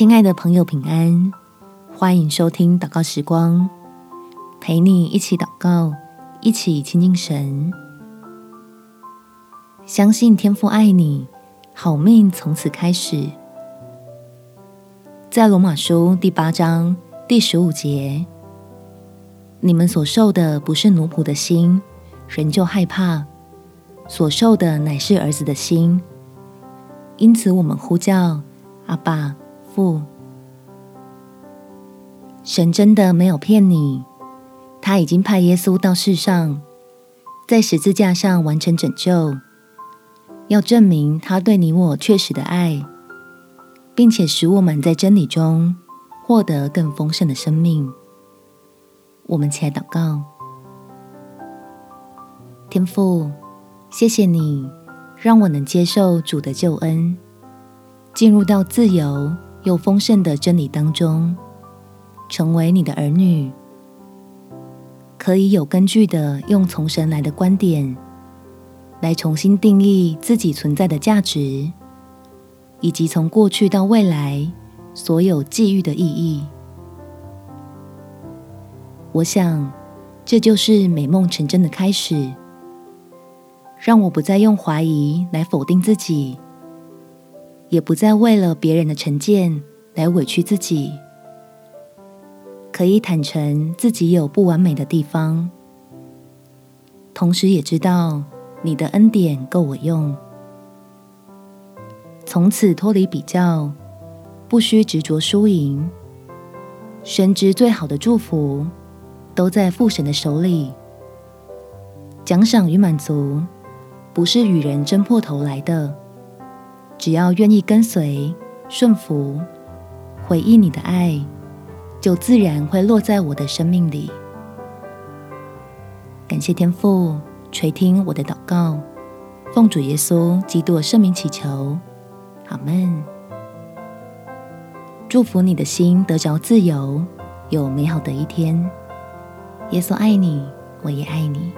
亲爱的朋友，平安！欢迎收听祷告时光，陪你一起祷告，一起亲近神。相信天父爱你，好命从此开始。在罗马书第八章第十五节，你们所受的不是奴仆的心，仍旧害怕；所受的乃是儿子的心。因此，我们呼叫阿爸。神真的没有骗你，他已经派耶稣到世上，在十字架上完成拯救，要证明他对你我确实的爱，并且使我们在真理中获得更丰盛的生命。我们起来祷告，天父，谢谢你让我能接受主的救恩，进入到自由。又丰盛的真理当中，成为你的儿女，可以有根据的用从神来的观点，来重新定义自己存在的价值，以及从过去到未来所有际遇的意义。我想，这就是美梦成真的开始，让我不再用怀疑来否定自己。也不再为了别人的成见来委屈自己，可以坦诚自己有不完美的地方，同时也知道你的恩典够我用。从此脱离比较，不需执着输赢，深知最好的祝福都在父神的手里。奖赏与满足不是与人争破头来的。只要愿意跟随、顺服、回应你的爱，就自然会落在我的生命里。感谢天父垂听我的祷告，奉主耶稣基督圣名祈求，阿门。祝福你的心得着自由，有美好的一天。耶稣爱你，我也爱你。